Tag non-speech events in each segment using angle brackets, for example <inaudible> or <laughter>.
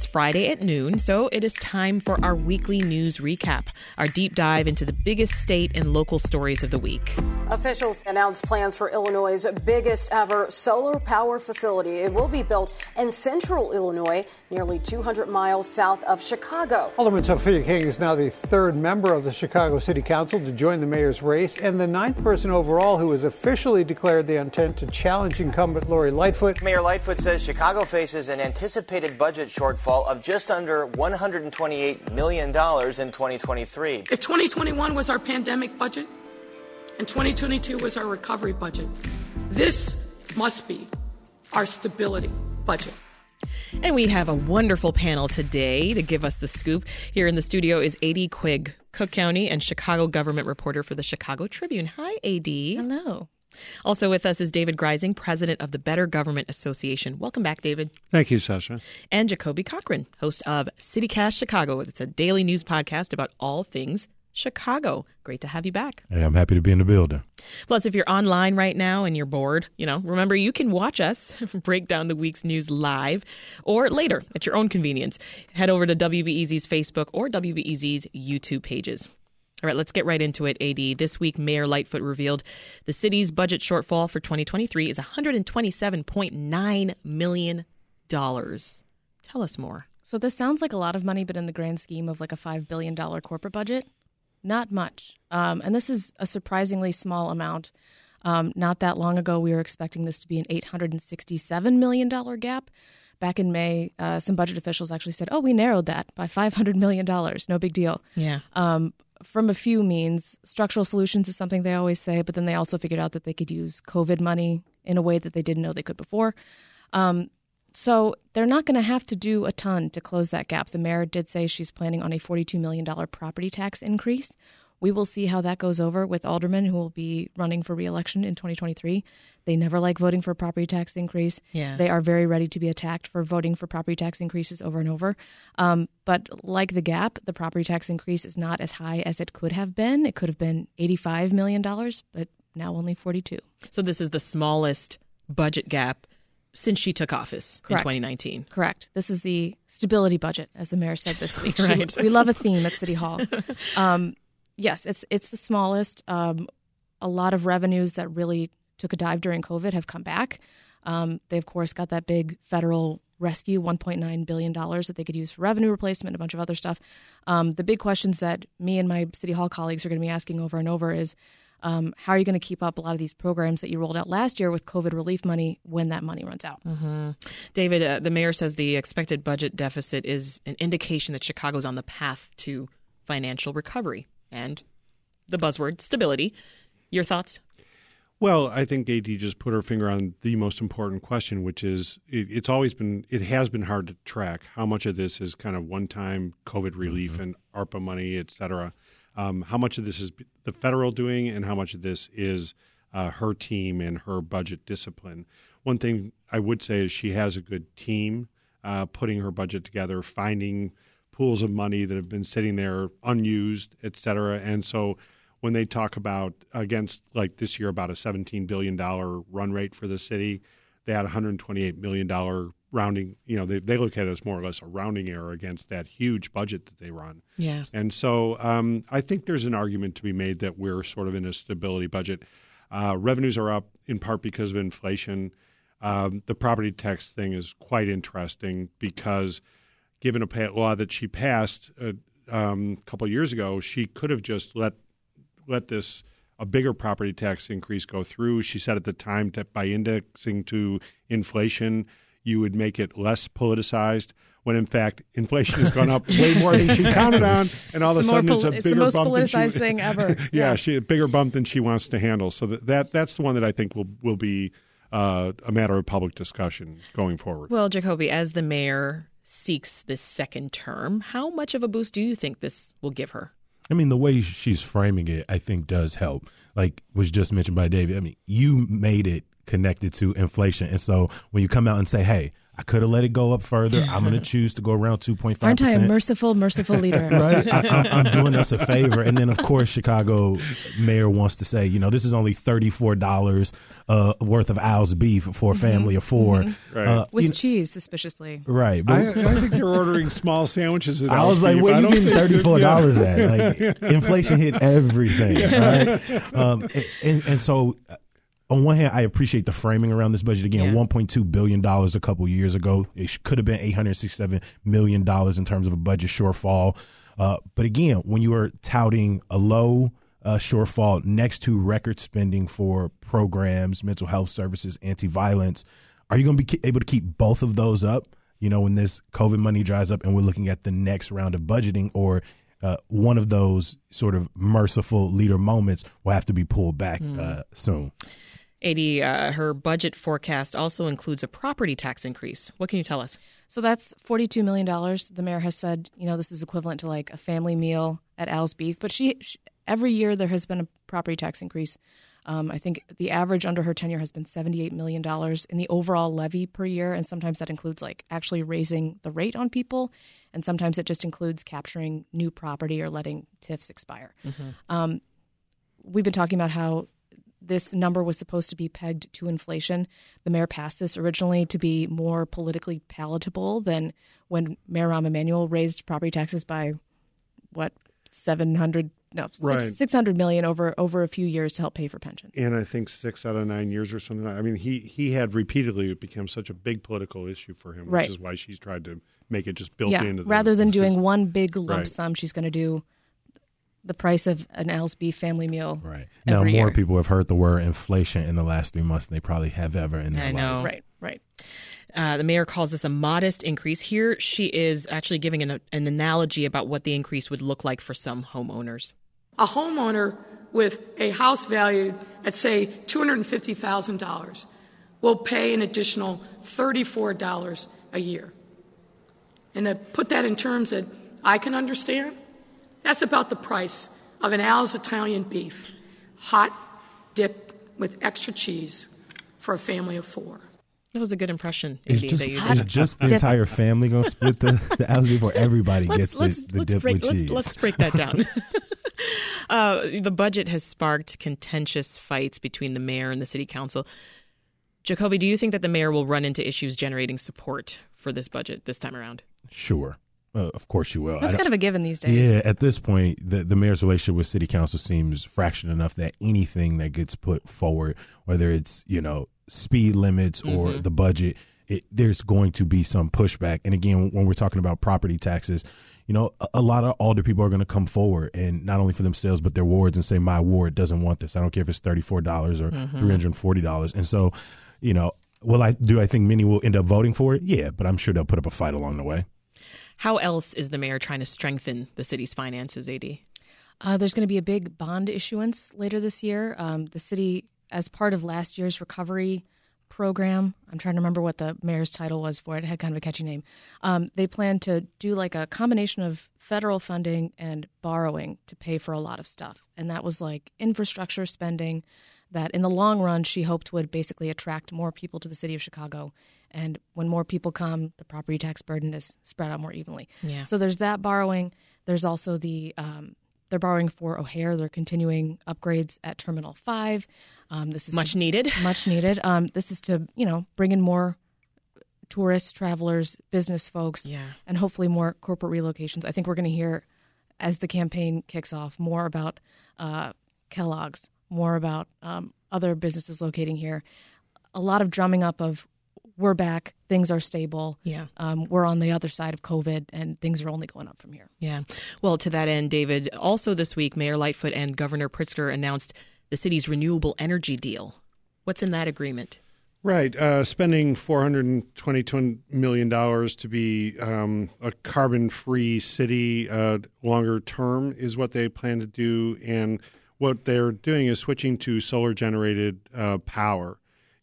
It's Friday at noon, so it is time for our weekly news recap, our deep dive into the biggest state and local stories of the week. Officials announced plans for Illinois' biggest ever solar power facility. It will be built in central Illinois, nearly 200 miles south of Chicago. Alderman Sophia King is now the third member of the Chicago City Council to join the mayor's race and the ninth person overall who has officially declared the intent to challenge incumbent Lori Lightfoot. Mayor Lightfoot says Chicago faces an anticipated budget shortfall of just under $128 million in 2023. If 2021 was our pandemic budget and 2022 was our recovery budget, this must be our stability budget. And we have a wonderful panel today to give us the scoop. Here in the studio is AD Quig, Cook County and Chicago government reporter for the Chicago Tribune. Hi, AD. Hello. Also with us is David Greising, president of the Better Government Association. Welcome back, David. Thank you, Sasha. And Jacoby Cochran, host of CityCast Chicago. It's a daily news podcast about all things Chicago. Great to have you back. Hey, I'm happy to be in the building. Plus, if you're online right now and you're bored, you know, remember you can watch us <laughs> break down the week's news live or later at your own convenience. Head over to WBEZ's Facebook or WBEZ's YouTube pages. All right, let's get right into it, AD. This week, Mayor Lightfoot revealed the city's budget shortfall for 2023 is $127.9 million. Tell us more. So, this sounds like a lot of money, but in the grand scheme of like a $5 billion corporate budget, not much. Um, and this is a surprisingly small amount. Um, not that long ago, we were expecting this to be an $867 million gap. Back in May, uh, some budget officials actually said, oh, we narrowed that by $500 million. No big deal. Yeah. Um, from a few means. Structural solutions is something they always say, but then they also figured out that they could use COVID money in a way that they didn't know they could before. Um, so they're not going to have to do a ton to close that gap. The mayor did say she's planning on a $42 million property tax increase. We will see how that goes over with aldermen who will be running for reelection in 2023. They never like voting for a property tax increase. Yeah. They are very ready to be attacked for voting for property tax increases over and over. Um, but like the gap, the property tax increase is not as high as it could have been. It could have been $85 million, but now only 42. So this is the smallest budget gap since she took office Correct. in 2019. Correct. This is the stability budget, as the mayor said this week. <laughs> She- Right. we love a theme at City Hall. <laughs> Um, yes, it's it's the smallest. Um, a lot of revenues that really took a dive during COVID have come back. Um, they of course got that big federal rescue, 1.9 billion dollars that they could use for revenue replacement, a bunch of other stuff. Um, the big questions that me and my City Hall colleagues are going to be asking over and over is. Um, how are you going to keep up a lot of these programs that you rolled out last year with COVID relief money when that money runs out? David, uh, the mayor says the expected budget deficit is an indication that Chicago's on the path to financial recovery and the buzzword stability. Your thoughts? Well, I think AD just put her finger on the most important question, which is it, it's always been, it has been hard to track how much of this is kind of one time COVID relief and ARPA money, et cetera. Um, how much of this is the federal doing and how much of this is uh, her team and her budget discipline. One thing I would say is she has a good team uh, putting her budget together, finding pools of money that have been sitting there unused, et cetera. And so when they talk about against like this year about a $17 billion run rate for the city, they had $128 million rounding, you know, they, they look at it as more or less a rounding error against that huge budget that they run. Yeah. And so um, I think there's an argument to be made that we're sort of in a stability budget. Uh, revenues are up in part because of inflation. Um, the property tax thing is quite interesting because, given a law that she passed a um, couple of years ago, she could have just let let this a bigger property tax increase go through. She said at the time that by indexing to inflation, you would make it less politicized. When in fact, inflation has gone up way more than she <laughs> counted on, and all of a It's the sudden it's a pol- it's the most bump than she- politicized <laughs> thing ever. yeah, Yeah. she a bigger bump than she wants to handle. So that, that that's the one that I think will will be uh, a matter of public discussion going forward. Well, Jacoby, as the mayor seeks this second term, how much of a boost do you think this will give her? I mean, the way she's framing it, I think, does help. Like was just mentioned by David. I mean, you made it connected to inflation, and so when you come out and say, "Hey, I could have let it go up further. I'm going to choose to go around 2.5. Aren't I a merciful, merciful leader? <laughs> right? I, I'm, I'm doing us a favor. And then, of course, Chicago mayor wants to say, you know, this is only $34 uh, worth of Al's beef for a family of 4 Right. Uh, With you know- cheese, suspiciously. right. But I, I think they're ordering small sandwiches. At I was like, Al's where Beef. I you don't getting think thirty that- four yeah. dollars at? Like <laughs> inflation hit everything, right? Um, and, and so, uh, on one hand, I appreciate the framing around this budget. Again, Yeah. one point two billion dollars a couple years ago. It could have been eight hundred sixty seven million dollars in terms of a budget shortfall. Uh, but again, when you are touting a low uh, shortfall next to record spending for programs, mental health services, anti violence, are you going to be able to keep both of those up? You know, when this COVID money dries up and we're looking at the next round of budgeting, or uh, one of those sort of merciful leader moments will have to be pulled back uh, soon. AD, uh, her budget forecast also includes a property tax increase. What can you tell us? So that's $42 million. The mayor has said, you know, this is equivalent to like a family meal at Al's Beef. But she, she every year there has been a property tax increase. Um, I think the average under her tenure has been $78 million in the overall levy per year. And sometimes that includes like actually raising the rate on people. And sometimes it just includes capturing new property or letting TIFs expire. Um, we've been talking about how this number was supposed to be pegged to inflation. The mayor passed this originally to be more politically palatable than when Mayor Rahm Emanuel raised property taxes by what seven hundred no Right. six hundred million over over a few years to help pay for pensions. and I think six out of nine years or something. I mean, he he had repeatedly it become such a big political issue for him, Right. which is why she's tried to make it just built yeah, into. The, rather than doing one big lump Right. sum, she's going to do the price of an Al's beef family meal. Right. Now, more year. people have heard the word inflation in the last three months than they probably have ever in their I know. life. Right, right. Uh, the mayor calls this a modest increase. Here, she is actually giving an, an analogy about what the increase would look like for some homeowners. A homeowner with a house valued at, say, $250,000 will pay an additional $34 a year. And to put that in terms that I can understand, that's about the price of an Al's Italian beef, hot, dipped with extra cheese for a family of four. That was a good impression, It's AD, just, that you did. just the entire family going to split the, the Al's before everybody gets let's, the, the let's dip break, with let's, cheese. let's break that down. <laughs> uh, the budget has sparked contentious fights between the mayor and the city council. Jacoby, do you think that the mayor will run into issues generating support for this budget this time around? Sure. Uh, of course you will. That's kind of a given these days. Yeah, at this point, the, the mayor's relationship with city council seems fractured enough that anything that gets put forward, whether it's you know speed limits or Mm-hmm. the budget, it, there's going to be some pushback. And again, when we're talking about property taxes, you know, a, a lot of older people are going to come forward and not only for themselves but their wards and say, "My ward doesn't want this. I don't care if it's thirty four dollars or Mm-hmm. hundred and forty dollars." And so, you know, will I do I think many will end up voting for it? Yeah, but I'm sure they'll put up a fight along the way. How else is the mayor trying to strengthen the city's finances, AD? Uh, there's going to be a big bond issuance later this year. Um, the city, as part of last year's recovery program, I'm trying to remember what the mayor's title was for it. It had kind of a catchy name. Um, they plan to do like a combination of federal funding and borrowing to pay for a lot of stuff. And that was like infrastructure spending that in the long run she hoped would basically attract more people to the city of Chicago. And when more people come, the property tax burden is spread out more evenly. Yeah. So there's that borrowing. There's also the um, they're borrowing for O'Hare. They're continuing upgrades at Terminal Five. Um, this is Much to- needed. <laughs> much needed. Um, this is to you know bring in more tourists, travelers, business folks, Yeah. and hopefully more corporate relocations. I think we're going to hear as the campaign kicks off more about uh, Kellogg's, more about um, other businesses locating here. A lot of drumming up of we're back, things are stable. Yeah. Um, we're on the other side of COVID, and things are only going up from here. Yeah. Well, to that end, David, also this week, Mayor Lightfoot and Governor Pritzker announced the city's renewable energy deal. What's in that agreement? Right, uh, spending four hundred and twenty-two million dollars to be um, a carbon-free city uh, longer term is what they plan to do, and what they're doing is switching to solar-generated uh, power,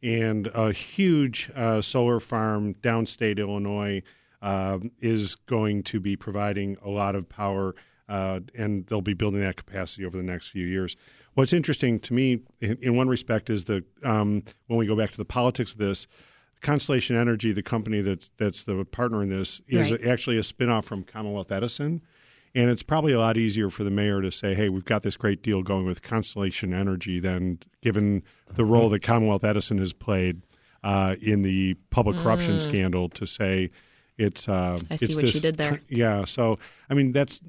and a huge uh, solar farm downstate Illinois uh, is going to be providing a lot of power, uh, and they'll be building that capacity over the next few years. What's interesting to me, in, in one respect, is that um, when we go back to the politics of this, Constellation Energy, the company that's that's the partner in this, is Right. actually a spinoff from Commonwealth Edison. And it's probably a lot easier for the mayor to say, "Hey, we've got this great deal going with Constellation Energy," than given the role that Commonwealth Edison has played uh, in the public corruption scandal to say it's. Uh, Mm. I see it's what this you did there. yeah. So I mean, that's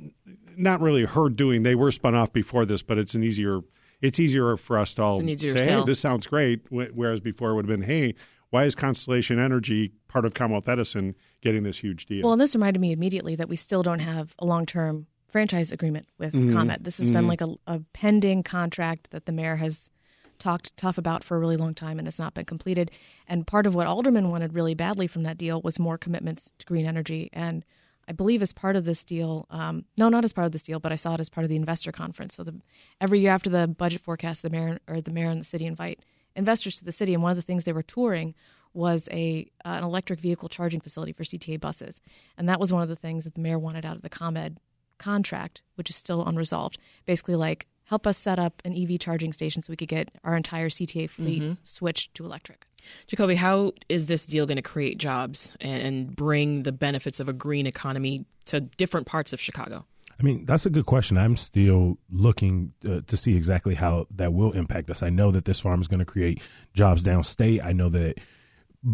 not really her doing. They were spun off before this, but it's an easier. It's easier for us to all It's easier say, sell. "Hey, this sounds great." Whereas before it would have been, "Hey, why is Constellation Energy part of Commonwealth Edison getting this huge deal?" Well, and this reminded me immediately that we still don't have a long term franchise agreement with Mm-hmm. ComEd. This has been like a, a pending contract that the mayor has talked tough about for a really long time and it's not been completed. And part of what Alderman wanted really badly from that deal was more commitments to green energy. And I believe as part of this deal, um, no, not as part of this deal, but I saw it as part of the investor conference. So the, every year after the budget forecast, the mayor or the mayor and the city invite investors to the city. And one of the things they were touring was a uh, an electric vehicle charging facility for CTA buses, and that was one of the things that the mayor wanted out of the ComEd contract, which is still unresolved. Basically, like help us set up an EV charging station so we could get our entire CTA fleet switched to electric. Jacoby, how is this deal going to create jobs and bring the benefits of a green economy to different parts of Chicago? I mean, that's a good question. I'm still looking uh, to see exactly how that will impact us. I know that this farm is going to create jobs downstate. I know that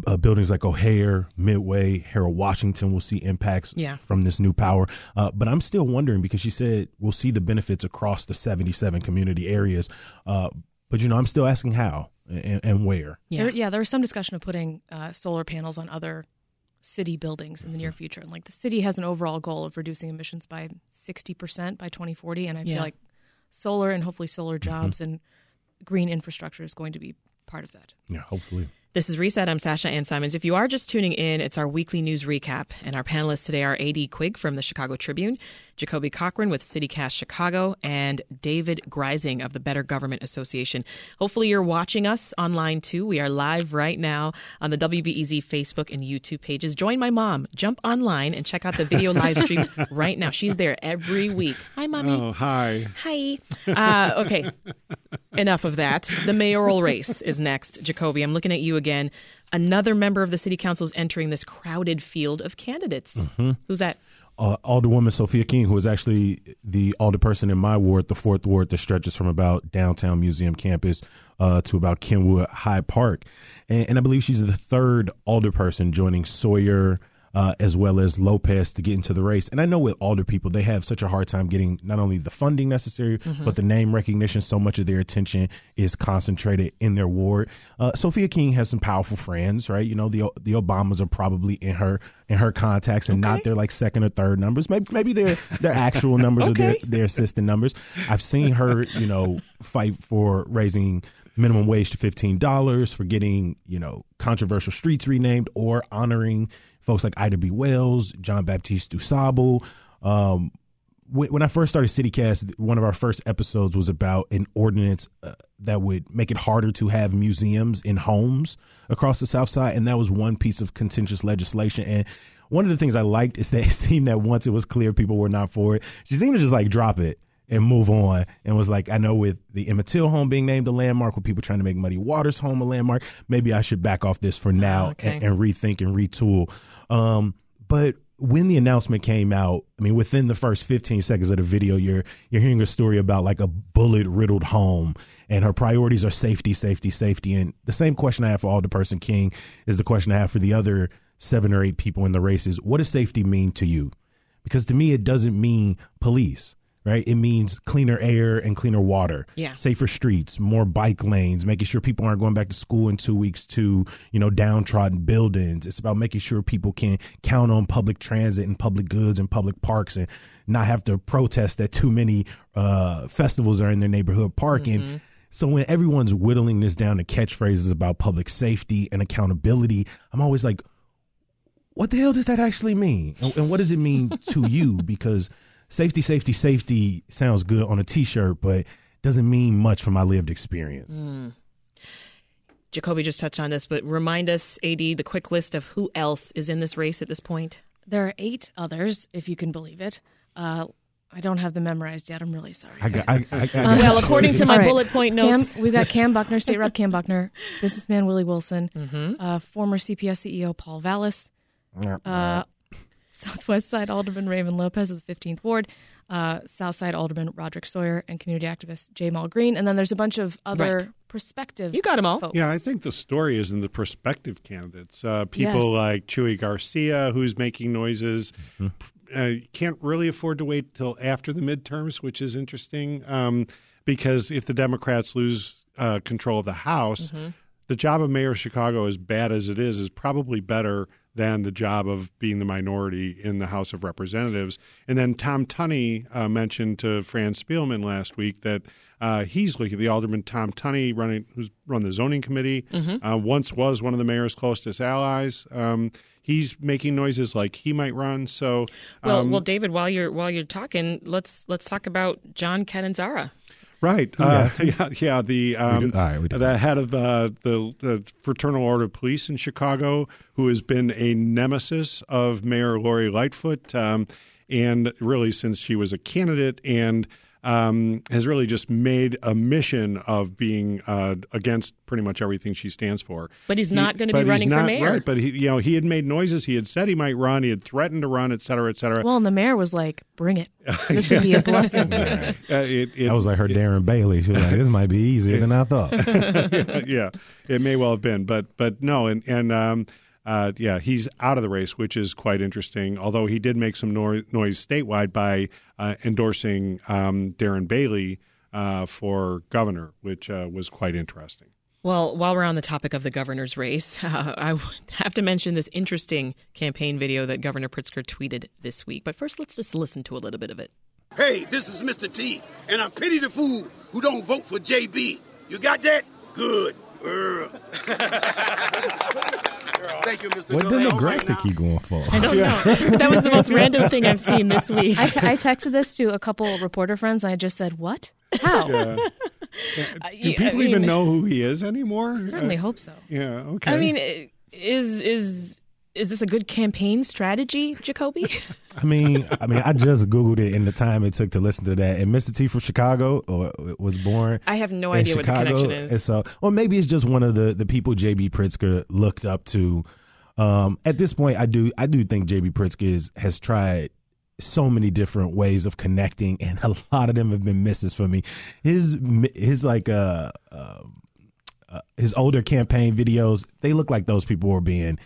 uh, buildings like O'Hare, Midway, Harold Washington will see impacts Yeah. from this new power. Uh, but I'm still wondering because she said we'll see the benefits across the 77 community areas. Uh, but, you know, I'm still asking how and, and where. Yeah, there, yeah, there was some discussion of putting uh, solar panels on other city buildings in the near mm-hmm. future. And like the city has an overall goal of reducing emissions by 60% by 2040. And I Yeah. feel like solar and hopefully solar mm-hmm. jobs and green infrastructure is going to be part of that. Yeah, hopefully. This is Reset. I'm Sasha Ann Simons. If you are just tuning in, it's our weekly news recap. And our panelists today are AD Quig from the Chicago Tribune, Jacoby Cochran with CityCast Chicago, and David Greising of the Better Government Association. Hopefully, you're watching us online too. We are live right now on the WBEZ Facebook and YouTube pages. Join my mom. Jump online and check out the video <laughs> live stream right now. She's there every week. Hi, mommy. oh, hi. Hi. Uh, okay. Enough of that. The mayoral race is next. Jacoby, I'm looking at you again. Another member of the city council is entering this crowded field of candidates. Who's that? uh, Alderwoman Sophia King, who is actually the alderperson in my ward, the fourth ward that stretches from about downtown Museum campus uh, to about Kenwood Hyde Park. And, and I believe she's the third alderperson joining Sawyer. Uh, as well as Lopez to get into the race. And I know with alder people, they have such a hard time getting not only the funding necessary, but the name recognition. So much of their attention is concentrated in their ward. Uh, Sophia King has some powerful friends, right? You know, the the Obamas are probably in her in her contacts and not their like second or third numbers. Maybe maybe their their actual numbers or their their assistant numbers. I've seen her, you know, fight for raising minimum wage to fifteen dollars, for getting you know controversial streets renamed, or honoring folks like Ida B. Wells, John Baptiste Dusable. Um, when, when I first started CityCast, one of our first episodes was about an ordinance uh, that would make it harder to have museums in homes across the South Side, and that was one piece of contentious legislation. And one of the things I liked is that it <laughs> seemed that once it was clear people were not for it, she seemed to just like drop it and move on and was like, I know with the Emmett Till home being named a landmark, with people trying to make Muddy Waters home a landmark, maybe I should back off this for now okay. and, and rethink and retool. Um, but when the announcement came out, I mean, within the first 15 seconds of the video, you're you're hearing a story about like a bullet riddled home, and her priorities are safety, safety, safety. And the same question I have for Alderperson King is the question I have for the other seven or eight people in the race: is what does safety mean to you? Because to me, it doesn't mean police. Right, it means cleaner air and cleaner water, Yeah. safer streets, more bike lanes, making sure people aren't going back to school in two weeks to, you know, downtrodden buildings. It's about making sure people can count on public transit and public goods and public parks and not have to protest that too many uh, festivals are in their neighborhood park. And so when everyone's whittling this down to catchphrases about public safety and accountability, I'm always like, what the hell does that actually mean? And, and what does it mean to you? <laughs> Because safety, safety, safety sounds good on a t shirt, but doesn't mean much from my lived experience. Jacoby just touched on this, but remind us, AD, the quick list of who else is in this race at this point. There are eight others, if you can believe it. Uh, I don't have them memorized yet. I'm really sorry. I got, I, I, I got well, according to my All right. bullet point Cam, notes, we've got Cam Buckner, State Rep Cam Buckner, <laughs> businessman Willie Wilson, uh, former CPS CEO Paul Vallas, uh, Southwest Side Alderman Raymond Lopez of the 15th Ward, uh, South Side Alderman Roderick Sawyer, and community activist Ja'Mal Green. And then there's a bunch of other Right. prospective You got them all. folks. Yeah, I think the story is in the prospective candidates. Uh, people Yes. like Chuy Garcia, who's making noises, uh, can't really afford to wait till after the midterms, which is interesting um, because if the Democrats lose uh, control of the House, the job of mayor of Chicago, as bad as it is, is probably better than the job of being the minority in the House of Representatives. And then Tom Tunney uh, mentioned to Fran Spielman last week that uh, he's looking at the alderman Tom Tunney, running who's run the zoning committee, uh, once was one of the mayor's closest allies. Um, he's making noises like he might run. So, well, um, well, David, while you're while you're talking, let's let's talk about John Catanzara. Right. Uh, <laughs> yeah. Yeah. The um, do- right, the head of uh, the the Fraternal Order of Police in Chicago, who has been a nemesis of Mayor Lori Lightfoot, um, and really since she was a candidate, and um, has really just made a mission of being uh, against pretty much everything she stands for. But he's not gonna be but he's running for mayor. Right. But he, you know, he had made noises. He had said he might run. He had threatened to run, et cetera, et cetera. Well, and the mayor was like, bring it. This would be a blessing to me. Uh, it, it, That was like her Darren Bailey. She was like, "This might be easier <laughs> than I thought." <laughs> yeah, it may well have been, but but no, and and um, uh, yeah, he's out of the race, which is quite interesting. Although he did make some no- noise statewide by uh, endorsing um, Darren Bailey uh, for governor, which uh, was quite interesting. Well, while we're on the topic of the governor's race, uh, <laughs> I have to mention this interesting campaign video that Governor Pritzker tweeted this week. But first, let's just listen to a little bit of it. Hey, this is Mr. T, and I pity the fool who don't vote for JB. You got that? Good. <laughs> Urgh. Thank you, Mr. What Dillon. All right demographic now. he going for? I don't know. that was the most random thing I've seen this week. I, t- I texted this to a couple reporter friends, and I just said, "What? How?" <laughs> Do yeah, people I even know who he is anymore? I certainly Uh, hope so. Yeah. Okay. I mean, is is is this a good campaign strategy, Jacoby? <laughs> I mean, I mean, I just googled it in the time it took to listen to that. And Mr. T from Chicago or, was born. I have no idea what the Chicago, connection is. And so, or maybe it's just one of the the people JB Pritzker looked up to. Um, at this point, I do I do think JB Pritzker is, has tried so many different ways of connecting, and a lot of them have been misses for me. His his like uh, uh, uh his older campaign videos, they look like those people were being,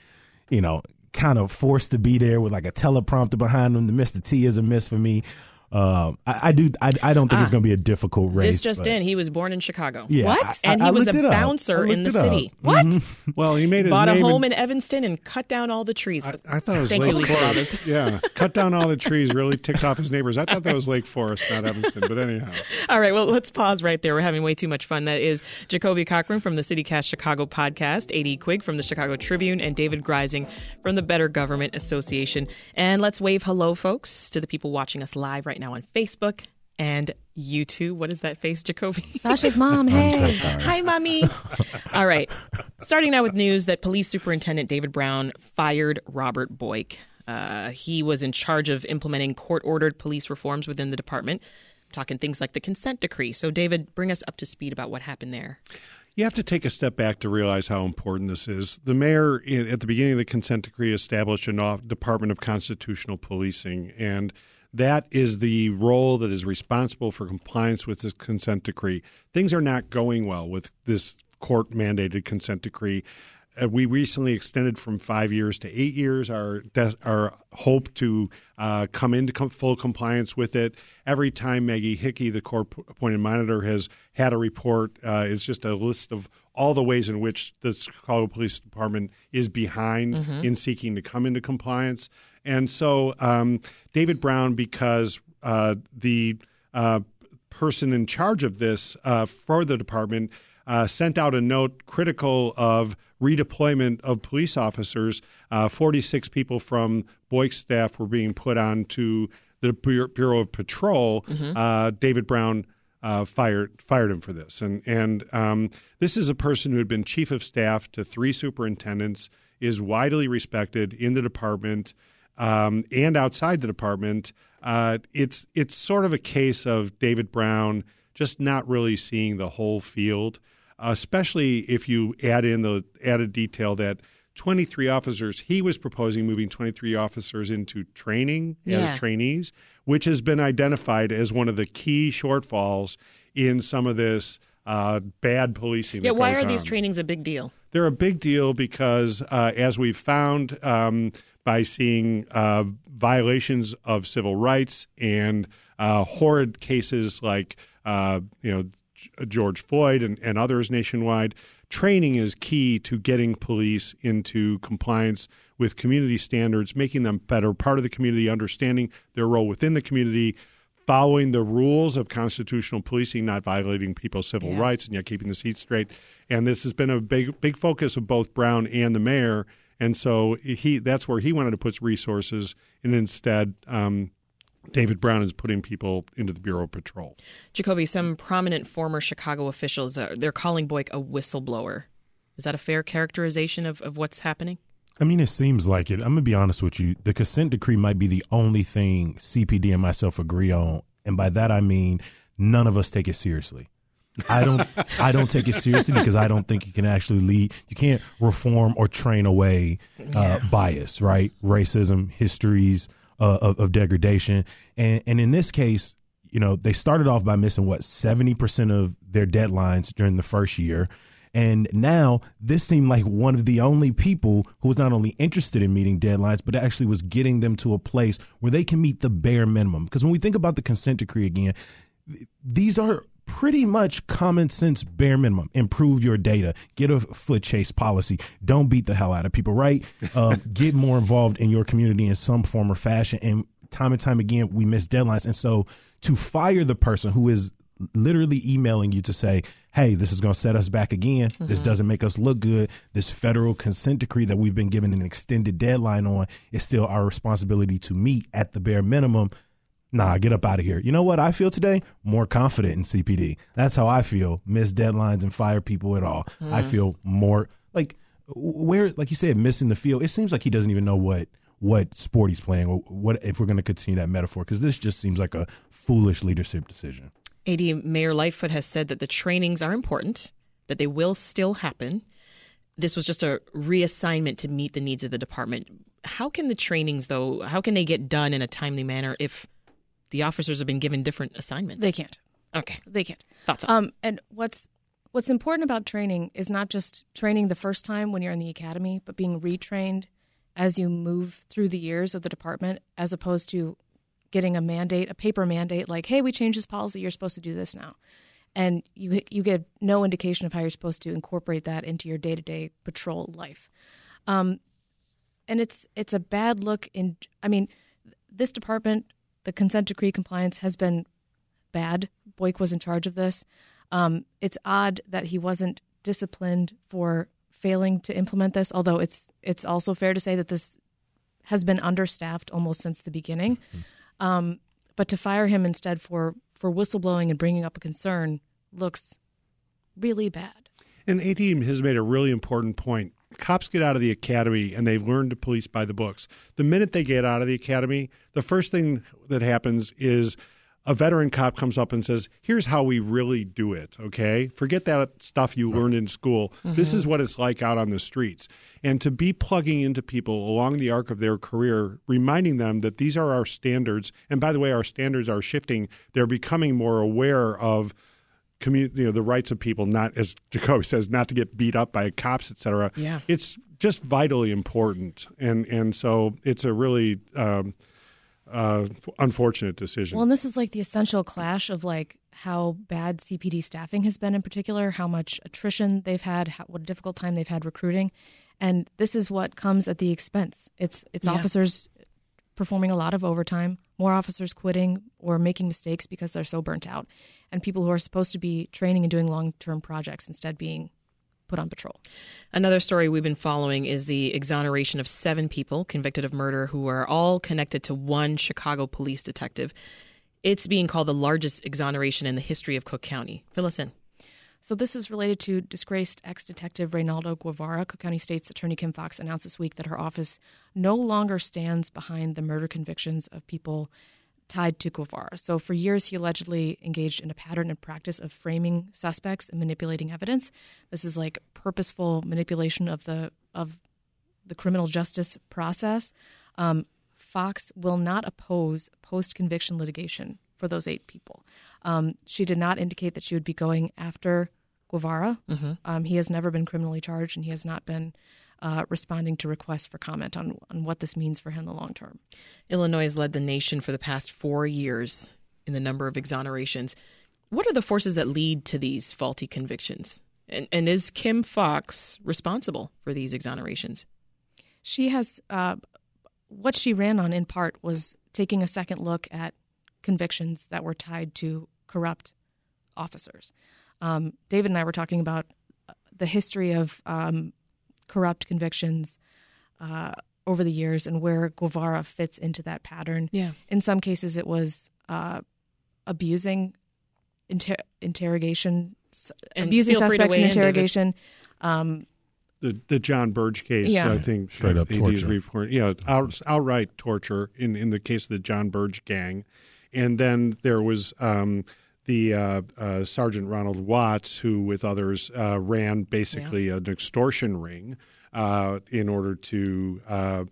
you know, kind of forced to be there with like a teleprompter behind them. The Mr. T is a miss for me. Um, I, I do. I, I don't think it's Ah. going to be a difficult race. this just but- in: he was born in Chicago. Yeah, What? I- and he I was a bouncer in the looked it up. city. <laughs> What? well, he made his Bought a home in Evanston and cut down all the trees. I, I thought it was Thank Lake Forest. Yeah, <laughs> cut down all the trees. Really ticked off his neighbors. I thought that was Lake Forest, not Evanston. But anyhow, <laughs> All right, well, let's pause right there. We're having way too much fun. That is Jacoby Cochran from the CityCast Chicago podcast, A.D. Quig from the Chicago Tribune, and David Greising from the Better Government Association. And let's wave hello, folks, to the people watching us live right now on Facebook and YouTube. What is that face, Jacoby? <laughs> Sasha's mom. Hey. so. Hi, mommy. <laughs> All right. Starting now with news that Police Superintendent David Brown fired Robert Boik. Uh, he was in charge of implementing court ordered police reforms within the department, talking things like the consent decree. So, David, bring us up to speed about what happened there. you have to take a step back to realize how important this is. The mayor, at the beginning of the consent decree, established a Department of Constitutional Policing, and that is the role that is responsible for compliance with this consent decree. Things are not going well with this court mandated consent decree. Uh, we recently extended from five years to eight years our de- our hope to uh, come into com- full compliance with it. Every time Maggie Hickey, the court appointed monitor, has had a report, uh, it's just a list of all the ways in which the Chicago Police Department is behind in seeking to come into compliance. And so, um, David Brown, because uh, the uh, person in charge of this uh, for the department uh, sent out a note critical of redeployment of police officers. Uh, 46 people from Boik's staff were being put on to the Bureau of Patrol. Uh, David Brown uh, fired fired him for this, and and um, this is a person who had been chief of staff to three superintendents, is widely respected in the department. Um, and outside the department, uh, it's it's sort of a case of David Brown just not really seeing the whole field, especially if you add in the added detail that 23 officers, he was proposing moving 23 officers into training Yeah. as trainees, which has been identified as one of the key shortfalls in some of this uh, bad policing. Yeah, why are these trainings a big deal? They're a big deal because, uh, as we've found um, by seeing uh, violations of civil rights and uh, horrid cases like uh, you know George Floyd and, and others nationwide, training is key to getting police into compliance with community standards, making them better part of the community, understanding their role within the community. Following the rules of constitutional policing, not violating people's civil Yeah. rights, and yet keeping the seats straight. And this has been a big, big focus of both Brown and the mayor. And so he, that's where he wanted to put resources. And instead, um, David Brown is putting people into the Bureau of Patrol. Jacoby, some prominent former Chicago officials, uh, they're calling Boik a whistleblower. Is that a fair characterization of, of what's happening? I mean, it seems like it. I'm gonna be honest with you. The consent decree might be the only thing CPD and myself agree on, and by that I mean none of us take it seriously. I don't. I don't take it seriously because I don't think you can actually lead. You can't reform or train away uh, bias, right? Racism, histories uh, of, of degradation, and and in this case, you know, they started off by missing what seventy percent of their deadlines during the first year. And now this seemed like one of the only people who was not only interested in meeting deadlines, but actually was getting them to a place where they can meet the bare minimum. Because when we think about the consent decree again, th- these are pretty much common sense bare minimum. Improve your data, get a foot chase policy, don't beat the hell out of people, right? Uh, <laughs> get more involved in your community in some form or fashion. And time and time again, we miss deadlines. And so to fire the person who is literally emailing you to say, hey, this is going to set us back again. This doesn't make us look good. This federal consent decree that we've been given an extended deadline on is still our responsibility to meet at the bare minimum. Nah, get up out of here. You know what I feel today? More confident in CPD. That's how I feel. Miss deadlines and fire people at all. I hmm. feel more like where, like you said, missing the field. It seems like he doesn't even know what what sport he's playing or what if we're going to continue that metaphor because this just seems like a foolish leadership decision. AD Mayor Lightfoot has said that the trainings are important, that they will still happen. This was just a reassignment to meet the needs of the department. How can the trainings, though, how can they get done in a timely manner if the officers have been given different assignments? They can't. Okay. They can't. Thoughts on Um, and what's what's important about training is not just training the first time when you're in the academy, but being retrained as you move through the years of the department, as opposed to getting a mandate, a paper mandate, like, "Hey, we changed this policy. You're supposed to do this now," and you you get no indication of how you're supposed to incorporate that into your day to day patrol life. Um, and it's it's a bad look in. I mean, this department, the consent decree compliance has been bad. Boik was in charge of this. Um, it's odd that he wasn't disciplined for failing to implement this. Although it's it's also fair to say that this has been understaffed almost since the beginning. Um, but to fire him instead for for whistleblowing and bringing up a concern looks really bad. And AD has made a really important point. Cops get out of the academy and they've learned to police by the books. The minute they get out of the academy, the first thing that happens is a veteran cop comes up and says, Here's how we really do it, okay? Forget that stuff you learned in school. This is what it's like out on the streets. And to be plugging into people along the arc of their career, reminding them that these are our standards. And by the way, our standards are shifting. They're becoming more aware of commu- you know the rights of people not as Jacoby says not to get beat up by cops etc Yeah. it's just vitally important and and so it's a really um, uh, unfortunate decision Well, and this is like the essential clash of like how bad CPD staffing has been in particular, how much attrition they've had, how, what a difficult time they've had recruiting, and this is what comes at the expense. It's it's Yeah. officers performing a lot of overtime, more officers quitting or making mistakes because they're so burnt out, and people who are supposed to be training and doing long term projects instead being put on patrol. Another story we've been following is the exoneration of seven people convicted of murder who are all connected to one Chicago police detective. It's being called the largest exoneration in the history of Cook County. Fill us in. So this is related to disgraced ex-detective Reynaldo Guevara. Cook County State's Attorney Kim Foxx announced this week that her office no longer stands behind the murder convictions of people tied to Guevara. So for years, he allegedly engaged in a pattern and practice of framing suspects and manipulating evidence. This is like purposeful manipulation of the of the criminal justice process. Um, Foxx will not oppose post conviction litigation for those eight people. Um, she did not indicate that she would be going after Guevara. Mm-hmm. Um, he has never been criminally charged, and he has not been uh, responding to requests for comment on, on what this means for him in the long term. Illinois has led the nation for the past four years in the number of exonerations. What are the forces that lead to these faulty convictions? And, and is Kim Foxx responsible for these exonerations? She has, uh, what she ran on in part was taking a second look at convictions that were tied to corrupt officers. Um, David and I were talking about the history of um, corrupt convictions uh, over the years and where Guevara fits into that pattern. Yeah. In some cases, it was uh, abusing inter- interrogation, And abusing feel free to suspects weigh in in, interrogation. Um, the the John Burge case, Yeah. I think Straight up AD's torture. report, yeah, out, outright torture in in the case of the John Burge gang, and then there was um, the uh, uh, Sergeant Ronald Watts, who with others uh, ran basically an extortion ring uh, in order to uh,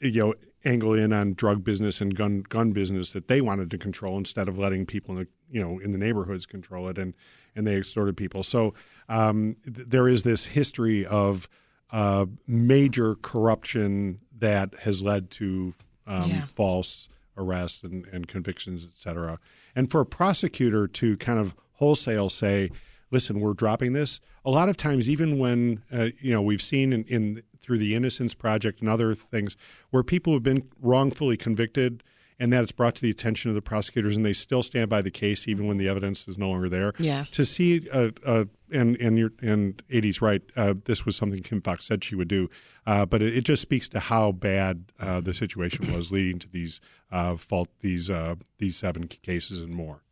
you know angle in on drug business and gun gun business that they wanted to control instead of letting people in the you know in the neighborhoods control it and and they extorted people. So um, th- there is this history of uh, major corruption that has led to um, Yeah. false arrests and, and convictions, et cetera. And for a prosecutor to kind of wholesale say, listen, we're dropping this. A lot of times, even when uh, you know we've seen in, in through the Innocence Project and other things where people have been wrongfully convicted, and that it's brought to the attention of the prosecutors, and they still stand by the case even when the evidence is no longer there. Yeah. To see, uh, uh, and and your and AD's right. Uh, this was something Kim Foxx said she would do, uh, but it, it just speaks to how bad uh, the situation was, leading to these uh, fault these uh, these seven cases and more.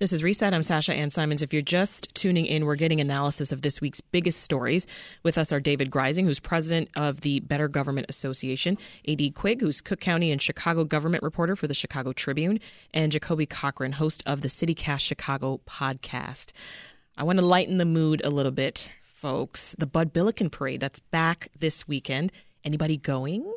This is Reset. I'm Sasha Ann Simons. If you're just tuning in, we're getting analysis of this week's biggest stories. With us are David Greising, who's president of the Better Government Association, A.D. Quig, who's Cook County and Chicago government reporter for the Chicago Tribune, and Jacoby Cochran, host of the CityCast Chicago podcast. I want to lighten the mood a little bit, folks. The Bud Billiken Parade that's back this weekend. Anybody going?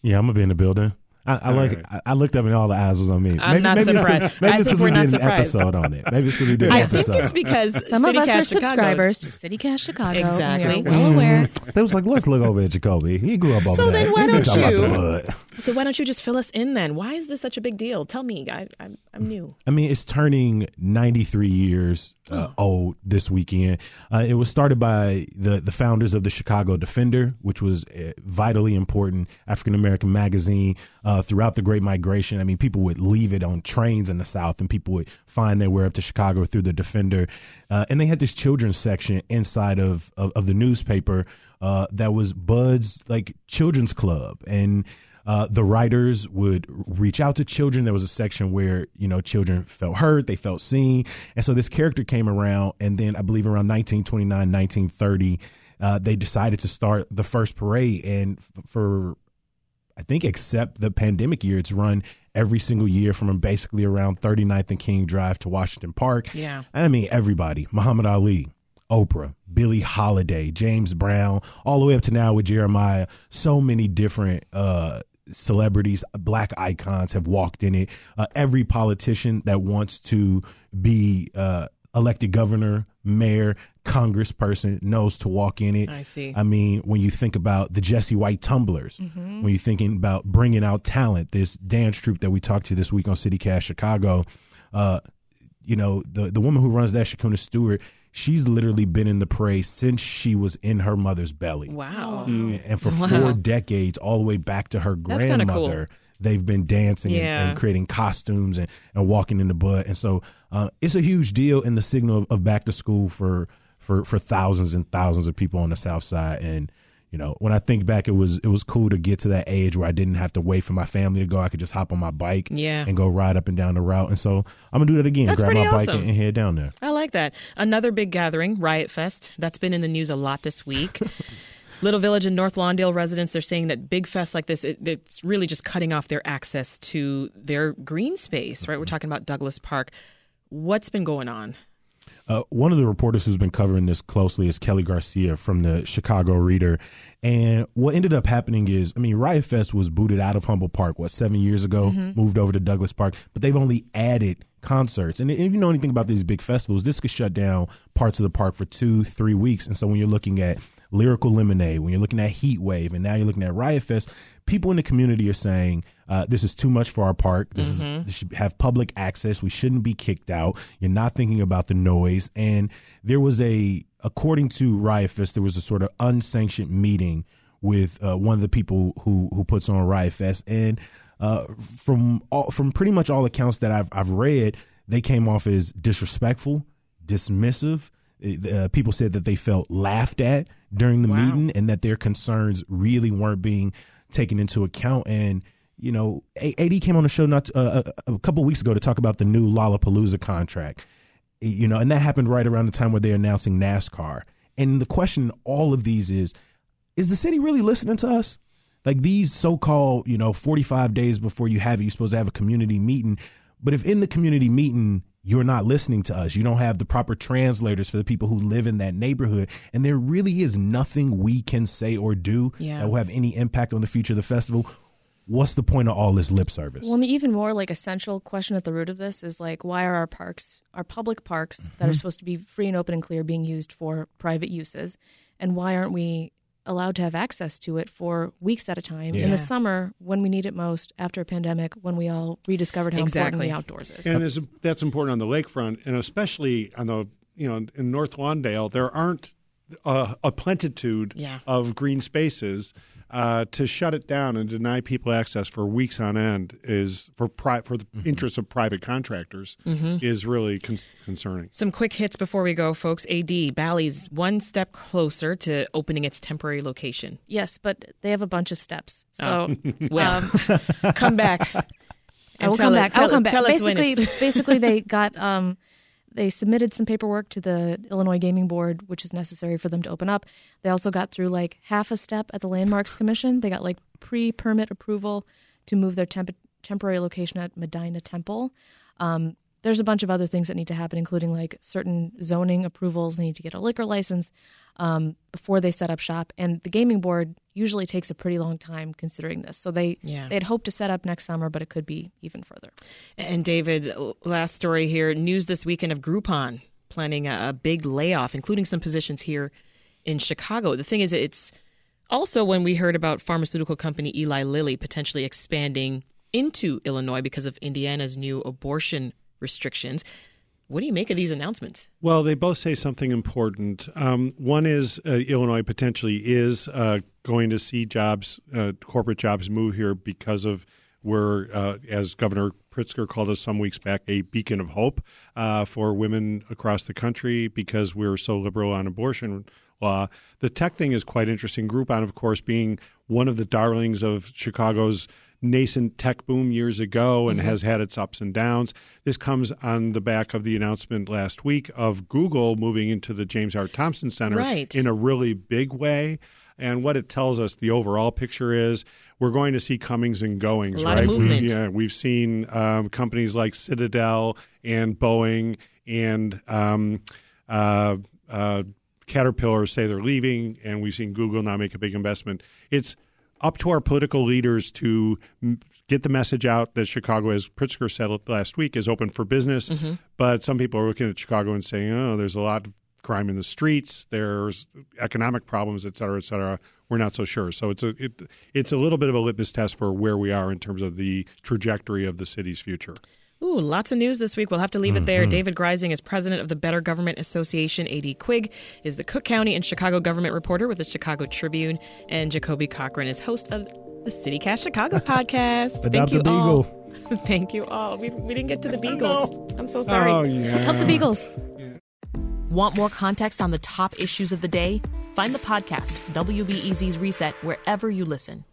Yeah, I'm gonna be in the building. I, I like. right. I, I looked up and all the eyes was on me. I'm not it's 'cause- surprised. Maybe I it's think because we're we not did an episode on it. Maybe it's because we did an I episode. think it's because some of us CityCast are Chicago- subscribers to CityCast Chicago. Exactly. We mm. well aware. They was like, let's look over at Jacoby. He grew up over So there. then why don't you- the bud. So why don't you just fill us in then? Why is this such a big deal? Tell me. I, I'm, I'm new. I mean, it's turning 93 years uh, old this weekend. Uh, it was started by the, the founders of the Chicago Defender, which was a vitally important African American magazine uh, throughout the Great Migration. I mean, people would leave it on trains in the South, and people would find their way up to Chicago through the Defender. Uh, and they had this children's section inside of, of, of the newspaper uh, that was Bud's like children's club, and uh, the writers would reach out to children. There was a section where you know children felt heard, they felt seen, and so this character came around. And then I believe around 1929, 1930, uh, they decided to start the first parade. And f- for I think except the pandemic year, it's run every single year from basically around 39th and King Drive to Washington Park. Yeah. And I mean everybody, Muhammad Ali, Oprah, Billie Holiday, James Brown, all the way up to now with Jeremih. So many different uh, celebrities, black icons have walked in it. Uh, every politician that wants to be uh, elected governor, mayor, congressperson knows to walk in it. I see. I mean, when you think about the Jesse White tumblers, Mm-hmm. when you're thinking about bringing out talent, this dance troupe that we talked to this week on CityCast Chicago, uh, you know, the the woman who runs that, Shakuna Stewart, she's literally been in the parade since she was in her mother's belly. Wow. And for Wow. four decades, all the way back to her That's grandmother, cool. they've been dancing and- Yeah. and, creating costumes and, and walking in the bud. And so uh, it's a huge deal in the signal of, of back to school for, for, for thousands and thousands of people on the South Side. And, you know, when I think back, it was it was cool to get to that age where I didn't have to wait for my family to go. I could just hop on my bike Yeah. and go ride up and down the route. And so I'm gonna do that again. That's grab my pretty bike and, and head down there. I like that. Another big gathering, Riot Fest. That's been in the news a lot this week. <laughs> Little Village and North Lawndale residents, they're saying that big fest like this, it, it's really just cutting off their access to their green space, right? We're talking about Douglas Park. What's been going on? Uh, one of the reporters who's been covering this closely is Kelly Garcia from the Chicago Reader. And what ended up happening is, I mean, Riot Fest was booted out of Humboldt Park, what, seven years ago, moved over to Douglas Park, but they've only added concerts. And if you know anything about these big festivals, this could shut down parts of the park for two, three weeks. And so when you're looking at Lyrical Lemonade, when you're looking at Heat Wave, and now you're looking at Riot Fest, people in the community are saying uh, this is too much for our park. This is this should have public access. We shouldn't be kicked out. You're not thinking about the noise. And there was a, according to Riot Fest, there was a sort of unsanctioned meeting with uh, one of the people who who puts on Riot Fest, and uh, from all, from pretty much all accounts that I've I've read, they came off as disrespectful, dismissive. Uh, people said that they felt laughed at during the meeting, and that their concerns really weren't being taken into account. And you know, AD came on the show not uh, a, a couple weeks ago to talk about the new Lollapalooza contract. You know, and that happened right around the time where they're announcing NASCAR. And the question in all of these is: Is the city really listening to us? Like these so-called, you know, 45 days before you have it, you're supposed to have a community meeting. But if in the community meeting you're not listening to us, you don't have the proper translators for the people who live in that neighborhood, and there really is nothing we can say or do Yeah. that will have any impact on the future of the festival. What's the point of all this lip service? Well, an even more like essential question at the root of this is like, why are our parks, our public parks that are mm-hmm. supposed to be free and open and clear, being used for private uses, and why aren't we allowed to have access to it for weeks at a time in the summer when we need it most after a pandemic when we all rediscovered how important Exactly. the outdoors is. And there's, that's important on the lakefront, and especially on the you know in North Lawndale, there aren't a, a plentitude Yeah. of green spaces. Uh, to shut it down and deny people access for weeks on end is for pri- for the interests of private contractors is really con- concerning. Some quick hits before we go, folks. AD, Bally's one step closer to opening its temporary location. Yes, but they have a bunch of steps. So <laughs> Well, um, <laughs> come back. I and will come it, back. I will come back. tell us when Basically, it's- <laughs> basically, they got um, they submitted some paperwork to the Illinois Gaming Board, which is necessary for them to open up. They also got through like half a step at the Landmarks Commission. They got like pre-permit approval to move their temp- temporary location at Medinah Temple. Um, there's a bunch of other things that need to happen, including like certain zoning approvals. They need to get a liquor license um, before they set up shop, and the gaming board usually takes a pretty long time considering this. So they Yeah. they'd hope to set up next summer, but it could be even further. And David, last story here. News this weekend of Groupon planning a, a big layoff, including some positions here in Chicago. The thing is, it's also when we heard about pharmaceutical company Eli Lilly potentially expanding into Illinois because of Indiana's new abortion restrictions. What do you make of these announcements? Well, they both say something important. Um, one is uh, Illinois potentially is uh, going to see jobs, uh, corporate jobs, move here because of we're, uh, as Governor Pritzker called us some weeks back, a beacon of hope uh, for women across the country because we're so liberal on abortion law. The tech thing is quite interesting. Groupon, of course, being one of the darlings of Chicago's nascent tech boom years ago and has had its ups and downs. This comes on the back of the announcement last week of Google moving into the James R. Thompson Center Right. in a really big way. And what it tells us, the overall picture is we're going to see comings and goings, A lot right? of movement. We, yeah, we've seen um, companies like Citadel and Boeing and um, uh, uh, Caterpillar say they're leaving, and we've seen Google now make a big investment. It's up to our political leaders to m- get the message out that Chicago, as Pritzker said last week, is open for business. Mm-hmm. But some people are looking at Chicago and saying, "Oh, there's a lot of crime in the streets. There's economic problems, et cetera, et cetera." We're not so sure. So it's a it, it's a little bit of a litmus test for where we are in terms of the trajectory of the city's future. Ooh, lots of news this week. We'll have to leave it there. David Greising is president of the Better Government Association. AD Quig is the Cook County and Chicago government reporter with the Chicago Tribune. And Jacoby Cochran is host of the CityCast Chicago <laughs> podcast. Thank you beagle. all. <laughs> Thank you all. We, we didn't get to the Beagles. I'm so sorry. Oh yeah. Help the Beagles. Want more context on the top issues of the day? Find the podcast, WBEZ's Reset, wherever you listen.